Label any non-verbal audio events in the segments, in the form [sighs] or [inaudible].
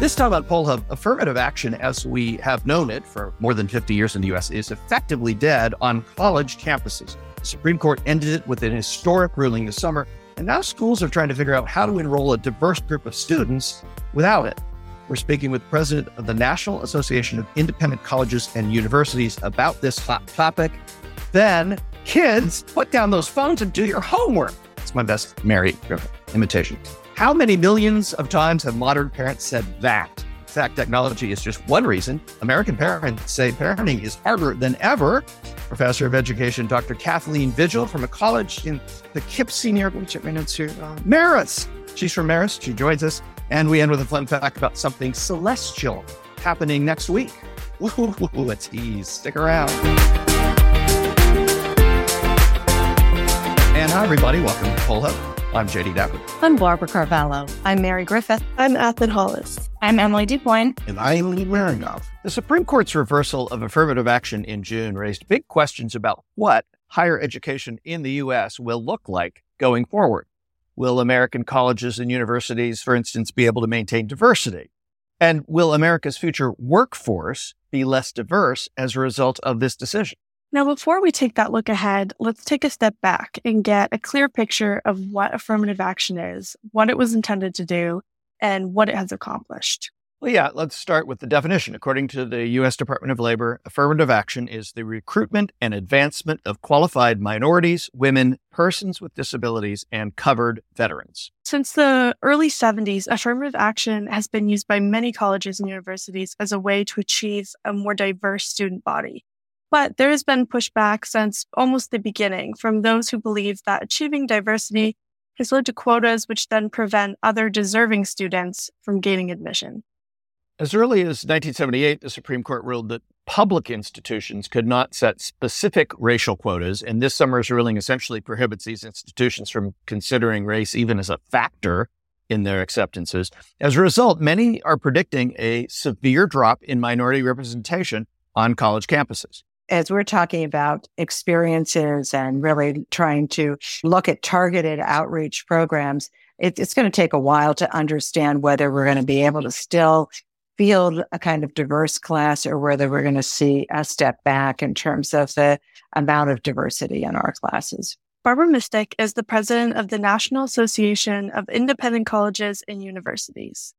This time on Poll Hub, affirmative action, as we have known it for more than 50 years in the US, is effectively dead on college campuses. The Supreme Court ended it with an historic ruling this summer, and now schools are trying to figure out how to enroll a diverse group of students without it. We're speaking with President of the National Association of Independent Colleges and Universities about this hot topic. Then, kids, put down those phones and do your homework. It's my best Mary Griffith imitation. How many millions of times have modern parents said that? In fact, technology is just one reason. American parents say parenting is harder than ever. Professor of Education Dr. Kathleen Vigil from a college in Poughkeepsie near uh, Marist. She's from Marist. She joins us, and we end with a fun fact about something celestial happening next week. [laughs] A tease. Stick around. And hi, everybody. Welcome to Poll Hub. I'm Jay DeDapper. I'm Barbara Carvalho. I'm Mary Griffith. I'm Athen Hollis. I'm Emily Dupoint. And I'm Lee Miringoff. The Supreme Court's reversal of affirmative action in June raised big questions about what higher education in the U.S. will look like going forward. Will American colleges and universities, for instance, be able to maintain diversity? And will America's future workforce be less diverse as a result of this decision? Now, before we take that look ahead, let's take a step back and get a clear picture of what affirmative action is, what it was intended to do, and what it has accomplished. Well, yeah, let's start with the definition. According to the U.S. Department of Labor, affirmative action is the recruitment and advancement of qualified minorities, women, persons with disabilities, and covered veterans. Since the early 70s, affirmative action has been used by many colleges and universities as a way to achieve a more diverse student body. But there has been pushback since almost the beginning from those who believe that achieving diversity has led to quotas which then prevent other deserving students from gaining admission. As early as 1978, the Supreme Court ruled that public institutions could not set specific racial quotas, and this summer's ruling essentially prohibits these institutions from considering race even as a factor in their acceptances. As a result, many are predicting a severe drop in minority representation on college campuses as we're talking about experiences and really trying to look at targeted outreach programs, it, it's going to take a while to understand whether we're going to be able to still field a kind of diverse class or whether we're going to see a step back in terms of the amount of diversity in our classes. Barbara Mistick is the president of the National Association of Independent Colleges and Universities.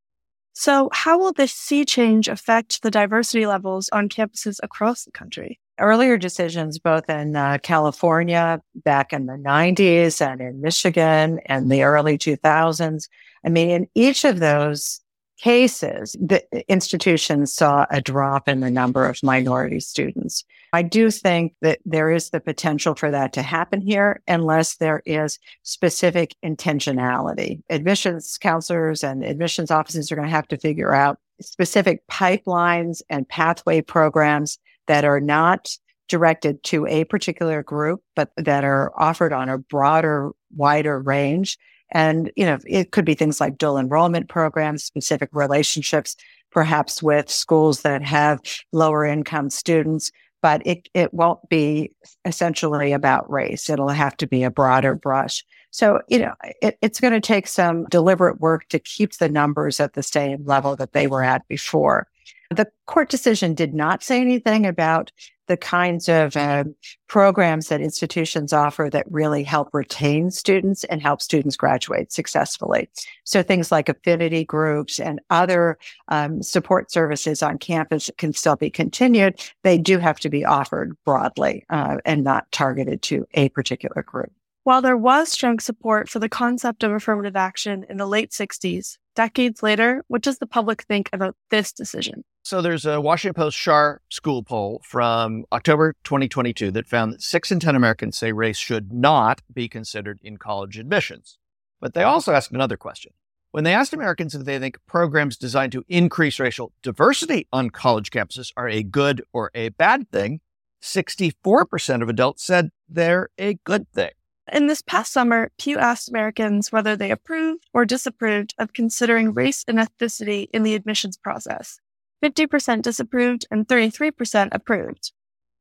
So, how will this sea change affect the diversity levels on campuses across the country? Earlier decisions, both in uh, California back in the 90s and in Michigan and the early 2000s. I mean, in each of those cases, the institutions saw a drop in the number of minority students. I do think that there is the potential for that to happen here unless there is specific intentionality. Admissions counselors and admissions offices are going to have to figure out specific pipelines and pathway programs that are not directed to a particular group, but that are offered on a broader, wider range. And, you know, it could be things like dual enrollment programs, specific relationships, perhaps with schools that have lower income students, but it, it won't be essentially about race. It'll have to be a broader brush. So, you know, it, it's going to take some deliberate work to keep the numbers at the same level that they were at before. The court decision did not say anything about the kinds of uh, programs that institutions offer that really help retain students and help students graduate successfully. So things like affinity groups and other um, support services on campus can still be continued. They do have to be offered broadly uh, and not targeted to a particular group. While there was strong support for the concept of affirmative action in the late 60s, decades later, what does the public think about this decision? So there's a Washington Post Schar school poll from October 2022 that found that six in 10 Americans say race should not be considered in college admissions. But they also asked another question. When they asked Americans if they think programs designed to increase racial diversity on college campuses are a good or a bad thing, 64% of adults said they're a good thing. In this past summer, Pew asked Americans whether they approved or disapproved of considering race and ethnicity in the admissions process. 50% disapproved and 33% approved.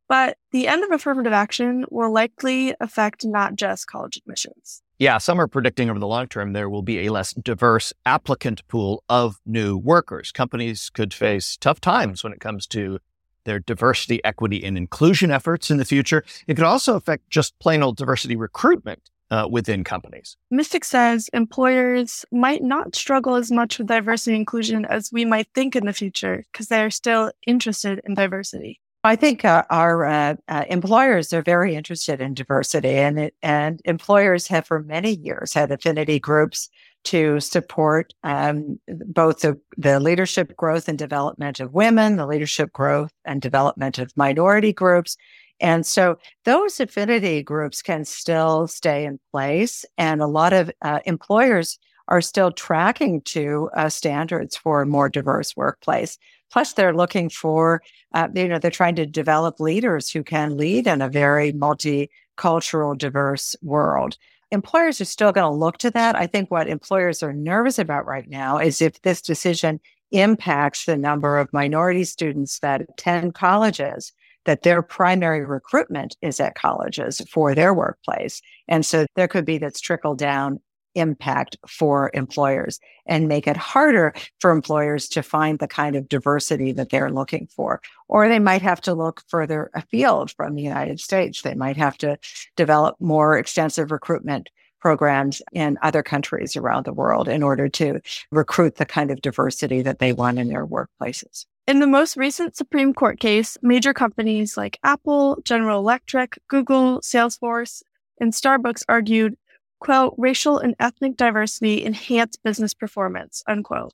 But the end of affirmative action will likely affect not just college admissions. Yeah, some are predicting over the long term there will be a less diverse applicant pool of new workers. Companies could face tough times when it comes to their diversity, equity, and inclusion efforts in the future. It could also affect just plain old diversity recruitment uh, within companies. Mistick says employers might not struggle as much with diversity and inclusion as we might think in the future because they're still interested in diversity. I think uh, our uh, uh, employers are very interested in diversity, and it, and employers have for many years had affinity groups to support um, both the, the leadership growth and development of women, the leadership growth and development of minority groups. And so those affinity groups can still stay in place. And a lot of uh, employers are still tracking to uh, standards for a more diverse workplace. Plus, they're looking for, uh, you know, they're trying to develop leaders who can lead in a very multicultural, diverse world. Employers are still going to look to that. I think what employers are nervous about right now is if this decision impacts the number of minority students that attend colleges, that their primary recruitment is at colleges for their workplace. And so there could be this trickle down impact for employers and make it harder for employers to find the kind of diversity that they're looking for. Or they might have to look further afield from the United States. They might have to develop more extensive recruitment programs in other countries around the world in order to recruit the kind of diversity that they want in their workplaces. In the most recent Supreme Court case, major companies like Apple, General Electric, Google, Salesforce, and Starbucks argued quote, racial and ethnic diversity enhance business performance, unquote,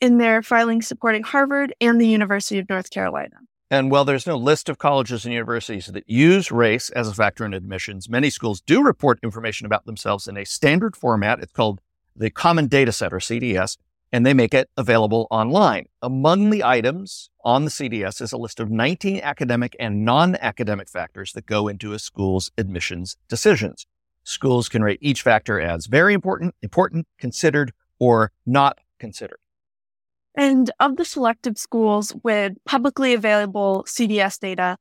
in their filing supporting Harvard and the University of North Carolina. And while there's no list of colleges and universities that use race as a factor in admissions, many schools do report information about themselves in a standard format. It's called the Common Data Set or CDS, and they make it available online. Among the items on the CDS is a list of 19 academic and non academic factors that go into a school's admissions decisions. Schools can rate each factor as very important, important, considered, or not considered. And of the selective schools with publicly available CDS data,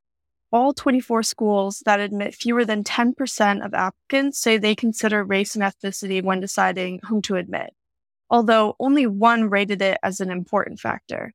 all 24 schools that admit fewer than 10% of applicants say they consider race and ethnicity when deciding whom to admit, although only one rated it as an important factor.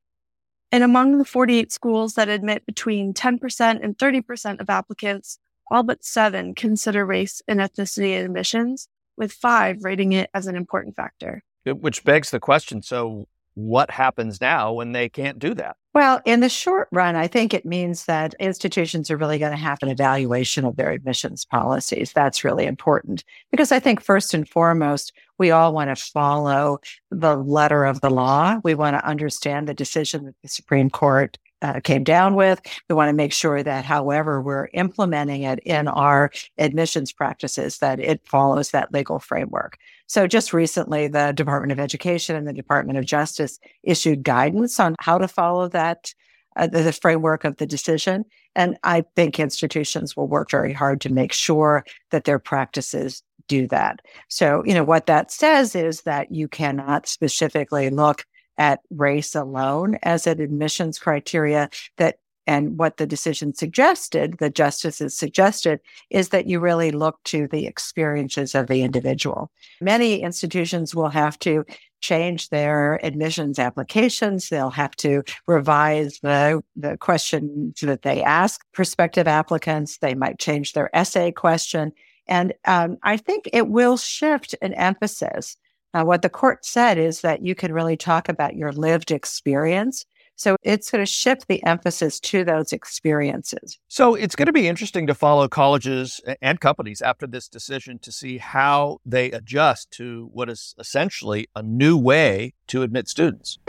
And among the 48 schools that admit between 10% and 30% of applicants, all but seven consider race and ethnicity in admissions, with five rating it as an important factor. Which begs the question so, what happens now when they can't do that? Well, in the short run, I think it means that institutions are really going to have an evaluation of their admissions policies. That's really important because I think first and foremost, we all want to follow the letter of the law. We want to understand the decision that the Supreme Court uh, came down with. We want to make sure that, however, we're implementing it in our admissions practices, that it follows that legal framework. So, just recently, the Department of Education and the Department of Justice issued guidance on how to follow that, uh, the, the framework of the decision. And I think institutions will work very hard to make sure that their practices do that. So, you know, what that says is that you cannot specifically look at race alone as an admissions criteria that and what the decision suggested, the justices suggested, is that you really look to the experiences of the individual. Many institutions will have to change their admissions applications. They'll have to revise the, the questions that they ask prospective applicants. They might change their essay question. And um, I think it will shift an emphasis uh, what the court said is that you can really talk about your lived experience. So it's going to shift the emphasis to those experiences. So it's going to be interesting to follow colleges and companies after this decision to see how they adjust to what is essentially a new way to admit students.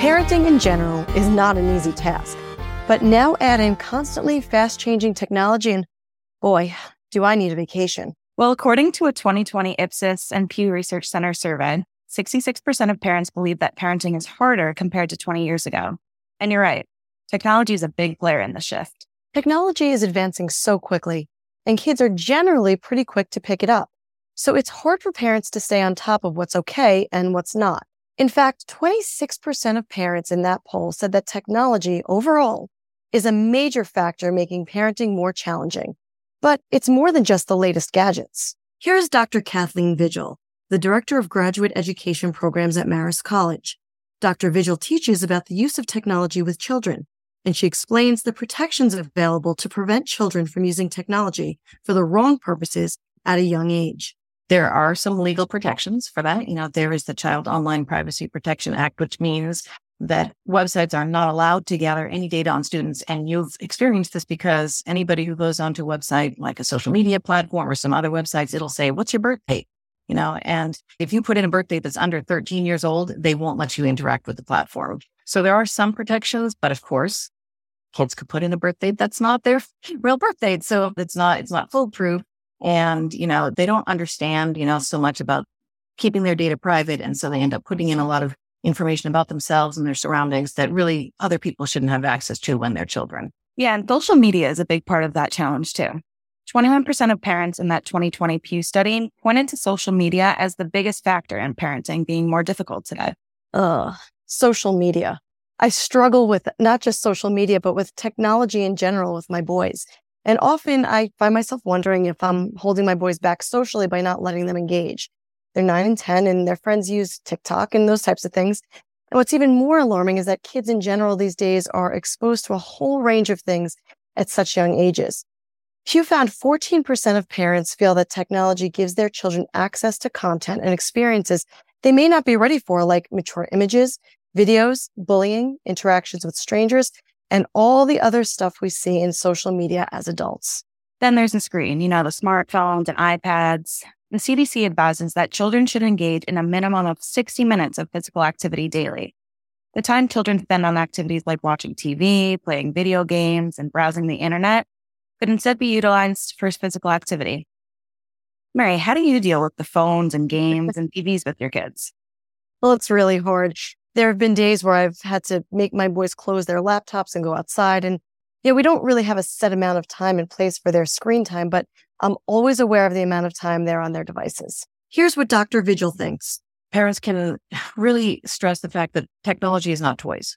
Parenting in general is not an easy task, but now add in constantly fast changing technology and boy, do I need a vacation. Well, according to a 2020 Ipsos and Pew Research Center survey, 66% of parents believe that parenting is harder compared to 20 years ago. And you're right, technology is a big player in the shift. Technology is advancing so quickly, and kids are generally pretty quick to pick it up. So it's hard for parents to stay on top of what's okay and what's not. In fact, 26% of parents in that poll said that technology overall is a major factor making parenting more challenging. But it's more than just the latest gadgets. Here's Dr. Kathleen Vigil, the Director of Graduate Education Programs at Marist College. Dr. Vigil teaches about the use of technology with children, and she explains the protections available to prevent children from using technology for the wrong purposes at a young age. There are some legal protections for that. You know, there is the Child Online Privacy Protection Act, which means that websites are not allowed to gather any data on students. And you've experienced this because anybody who goes onto a website like a social media platform or some other websites, it'll say, What's your birth date? You know, and if you put in a birth date that's under 13 years old, they won't let you interact with the platform. So there are some protections, but of course, kids could put in a birth date that's not their [laughs] real birth date. So it's not, it's not foolproof. And, you know, they don't understand, you know, so much about keeping their data private. And so they end up putting in a lot of information about themselves and their surroundings that really other people shouldn't have access to when they're children. Yeah. And social media is a big part of that challenge too. 21% of parents in that 2020 Pew study pointed to social media as the biggest factor in parenting being more difficult today. Ugh, social media. I struggle with not just social media, but with technology in general with my boys. And often I find myself wondering if I'm holding my boys back socially by not letting them engage. They're nine and 10 and their friends use TikTok and those types of things. And what's even more alarming is that kids in general these days are exposed to a whole range of things at such young ages. Pew found 14% of parents feel that technology gives their children access to content and experiences they may not be ready for, like mature images, videos, bullying, interactions with strangers, and all the other stuff we see in social media as adults. Then there's the screen, you know, the smartphones and iPads. The CDC advises that children should engage in a minimum of 60 minutes of physical activity daily. The time children spend on activities like watching TV, playing video games, and browsing the internet could instead be utilized for physical activity. Mary, how do you deal with the phones and games and TVs with your kids? Well, it's really hard. There have been days where I've had to make my boys close their laptops and go outside. And yeah, we don't really have a set amount of time and place for their screen time, but I'm always aware of the amount of time they're on their devices. Here's what Dr. Vigil thinks. Parents can uh, [sighs] really stress the fact that technology is not toys.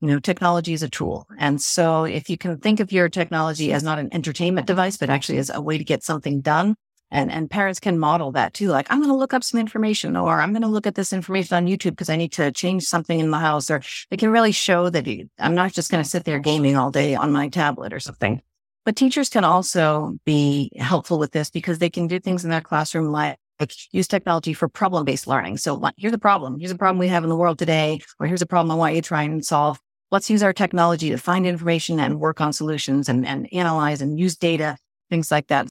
You know, technology is a tool. And so if you can think of your technology as not an entertainment device, but actually as a way to get something done, and, and parents can model that too. Like, I'm going to look up some information or I'm going to look at this information on YouTube because I need to change something in the house. Or they can really show that I'm not just going to sit there gaming all day on my tablet or something. But teachers can also be helpful with this because they can do things in their classroom like use technology for problem based learning. So here's a problem. Here's a problem we have in the world today, or here's a problem I want you to try and solve. Let's use our technology to find information and work on solutions and, and analyze and use data, things like that.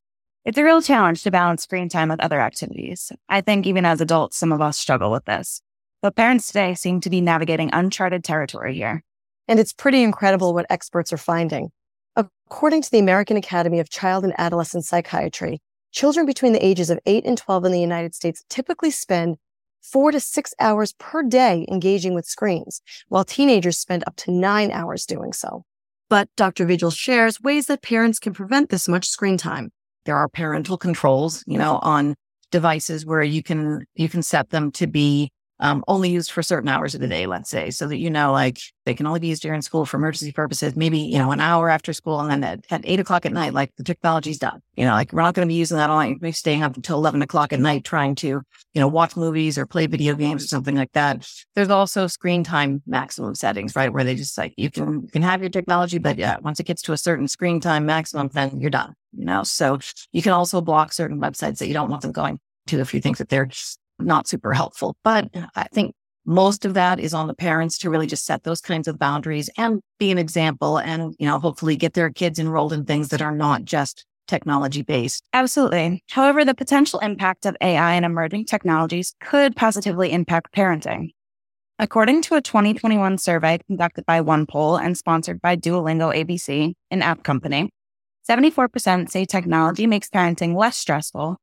It's a real challenge to balance screen time with other activities. I think even as adults, some of us struggle with this. But parents today seem to be navigating uncharted territory here. And it's pretty incredible what experts are finding. According to the American Academy of Child and Adolescent Psychiatry, children between the ages of 8 and 12 in the United States typically spend four to six hours per day engaging with screens, while teenagers spend up to nine hours doing so. But Dr. Vigil shares ways that parents can prevent this much screen time. There are parental controls, you know, on devices where you can you can set them to be um, only used for certain hours of the day, let's say, so that you know, like they can only be used during school for emergency purposes, maybe, you know, an hour after school. And then at, at eight o'clock at night, like the technology's done, you know, like we're not going to be using that all night, maybe staying up until 11 o'clock at night trying to, you know, watch movies or play video games or something like that. There's also screen time maximum settings, right? Where they just like, you can, you can have your technology, but yeah, once it gets to a certain screen time maximum, then you're done, you know? So you can also block certain websites that you don't want them going to if you think that they're not super helpful. But I think most of that is on the parents to really just set those kinds of boundaries and be an example and, you know, hopefully get their kids enrolled in things that are not just technology based. Absolutely. However, the potential impact of AI and emerging technologies could positively impact parenting. According to a 2021 survey conducted by OnePoll and sponsored by Duolingo ABC, an app company, 74% say technology makes parenting less stressful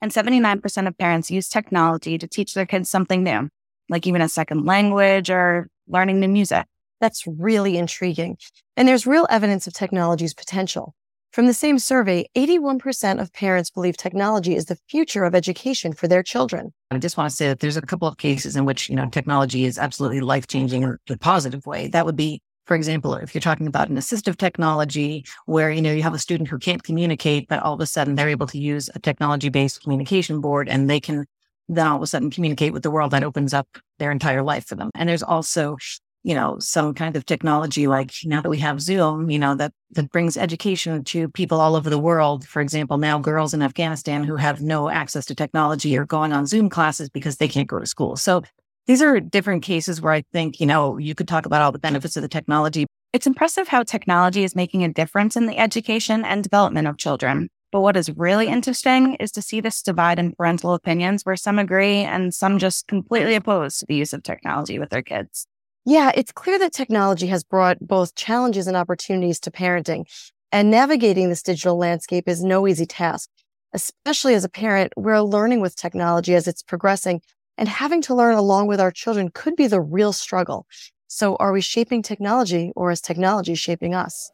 and 79% of parents use technology to teach their kids something new, like even a second language or learning new music. That's really intriguing. And there's real evidence of technology's potential. From the same survey, 81% of parents believe technology is the future of education for their children. I just want to say that there's a couple of cases in which, you know, technology is absolutely life changing in a positive way. That would be For example, if you're talking about an assistive technology where, you know, you have a student who can't communicate, but all of a sudden they're able to use a technology based communication board and they can then all of a sudden communicate with the world that opens up their entire life for them. And there's also, you know, some kind of technology like now that we have Zoom, you know, that, that brings education to people all over the world. For example, now girls in Afghanistan who have no access to technology are going on Zoom classes because they can't go to school. So these are different cases where I think, you know, you could talk about all the benefits of the technology. It's impressive how technology is making a difference in the education and development of children. But what is really interesting is to see this divide in parental opinions where some agree and some just completely oppose to the use of technology with their kids. Yeah, it's clear that technology has brought both challenges and opportunities to parenting. And navigating this digital landscape is no easy task. Especially as a parent, we're learning with technology as it's progressing and having to learn along with our children could be the real struggle. So are we shaping technology or is technology shaping us?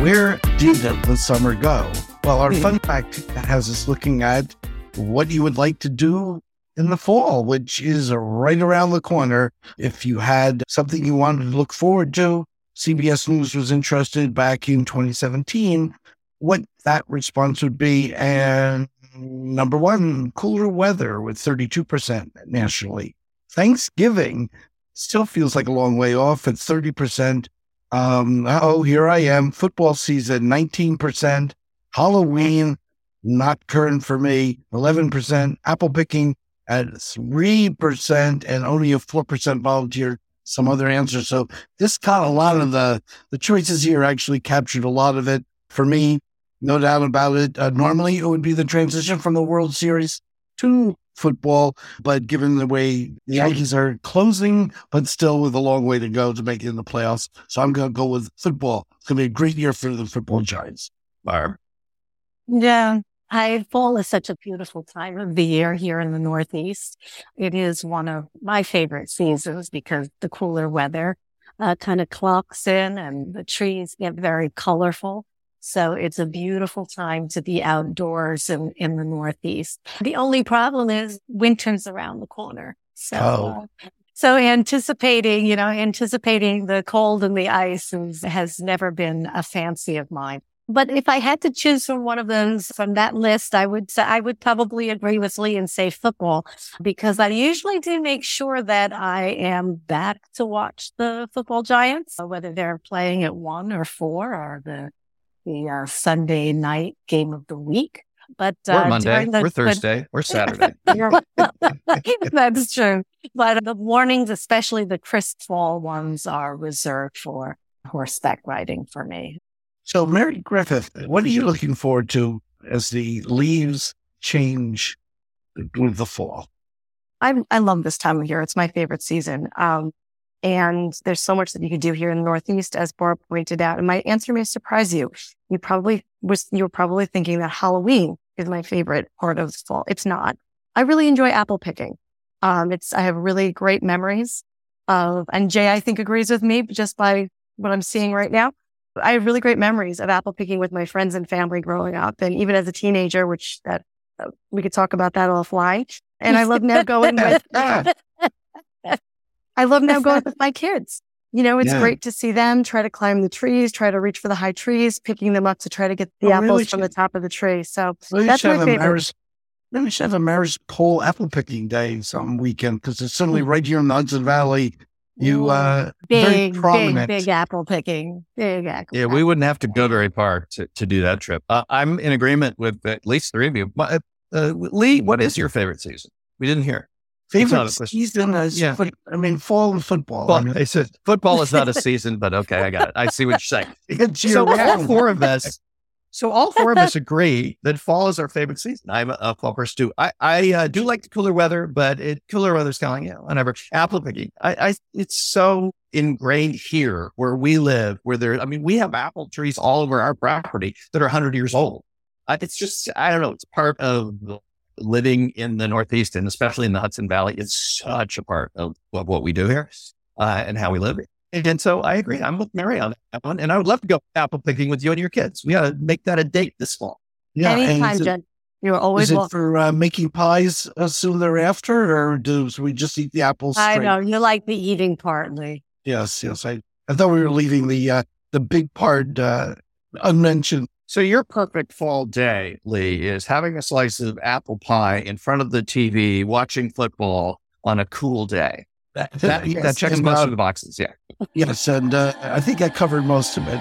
Where did hmm. the summer go? Well, our hmm. fun fact has us looking at what you would like to do in the fall, which is right around the corner. If you had something you wanted to look forward to, CBS News was interested back in 2017 what that response would be. And number one, cooler weather with 32% nationally. Thanksgiving still feels like a long way off at 30%. Um, oh, here I am. Football season, 19%. Halloween, not current for me, 11%. Apple picking at 3% and only a 4% volunteer some other answers. So this caught a lot of the, the choices here actually captured a lot of it. For me, no doubt about it. Uh, normally, it would be the transition from the World Series to football, but given the way the Yankees are closing, but still with a long way to go to make it in the playoffs, so I'm going to go with football. It's going to be a great year for the football Giants. Barb. Yeah. I fall is such a beautiful time of the year here in the Northeast. It is one of my favorite seasons because the cooler weather uh, kind of clocks in and the trees get very colorful. So it's a beautiful time to be outdoors in, in the Northeast. The only problem is winter's around the corner. So, oh. uh, so anticipating, you know, anticipating the cold and the ice is, has never been a fancy of mine. But if I had to choose from one of those from that list, I would say I would probably agree with Lee and say football because I usually do make sure that I am back to watch the football giants, whether they're playing at one or four or the the uh, Sunday night game of the week. But uh, we're Monday, the, we're Thursday, the, we're Saturday. [laughs] [laughs] [laughs] That's true. But the mornings, especially the crisp fall ones, are reserved for horseback riding for me. So, Mary Griffith, what are you looking forward to as the leaves change with the fall? I I love this time of year. It's my favorite season. Um, and there's so much that you can do here in the Northeast, as Barb pointed out. And my answer may surprise you. You probably was, you were probably thinking that Halloween is my favorite part of the fall. It's not. I really enjoy apple picking. Um, it's, I have really great memories of, and Jay, I think agrees with me just by what I'm seeing right now. I have really great memories of apple picking with my friends and family growing up. And even as a teenager, which that uh, we could talk about that offline. And I love now [laughs] going with, I love now going [laughs] with my kids. You know, it's yeah. great to see them try to climb the trees, try to reach for the high trees, picking them up to try to get the oh, apples really from the top of the tree. So really that's my favorite. Maris, we should have a Marist Poll apple picking day some weekend because it's certainly right here in the Hudson Valley. You uh big, very prominent. big, big apple picking. Big apple. Yeah, we wouldn't have to go very far to, to do that trip. Uh, I'm in agreement with at least three of you. Uh, Lee, what is your favorite season? We didn't hear. Favorite season is, yeah. Foot, I mean, fall and football. Well, I mean, I said [laughs] football is not a season, but okay, I got it. I see what you're saying. [laughs] so all four of us, so all four of us agree that fall is our favorite season. I'm a, a fall person too. I, I uh, do like the cooler weather, but it cooler weather's telling you whatever. Apple picking, I, I, it's so ingrained here where we live, where there, I mean, we have apple trees all over our property that are 100 years old. Uh, it's just, I don't know, it's part of living in the Northeast and especially in the Hudson Valley is such a part of, of what we do here uh, and how we live. And so I agree. I'm with Mary on that one. And I would love to go apple picking with you and your kids. We got to make that a date this fall. Yeah. Anytime, Jen. You're always Is it welcome. for uh, making pies uh, soon thereafter, or do we just eat the apples? I straight? know you like the eating part, Lee. Yes, yes. I, I thought we were leaving the uh, the big part uh, unmentioned. So your perfect fall day, Lee, is having a slice of apple pie in front of the TV, watching football on a cool day. That, that, Yes, that checks most uh, of the boxes. Yeah. Yes, and uh, I think I covered most of it.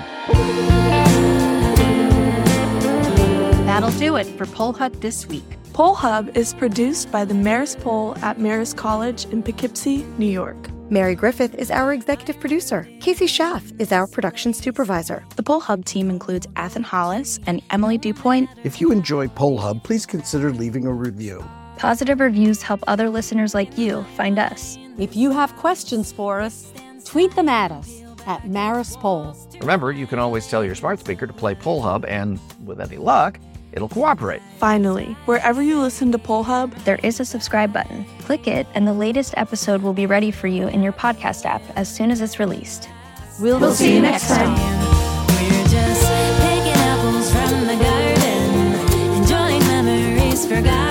That'll do it for Poll Hub this week. Poll Hub is produced by the Marist Poll at Marist College in Poughkeepsie, New York. Mary Griffith is our executive producer. Casey Schaff is our production supervisor. The Poll Hub team includes Athen Hollis and Emily Dupoint. If you enjoy Poll Hub, please consider leaving a review. Positive reviews help other listeners like you find us. If you have questions for us, tweet them at us at Marist Poll. Remember, you can always tell your smart speaker to play Poll Hub, and with any luck, it'll cooperate. Finally, wherever you listen to Poll Hub, There is a subscribe button. Click it, and the latest episode will be ready for you in your podcast app as soon as it's released. We'll, We'll see you next time. We're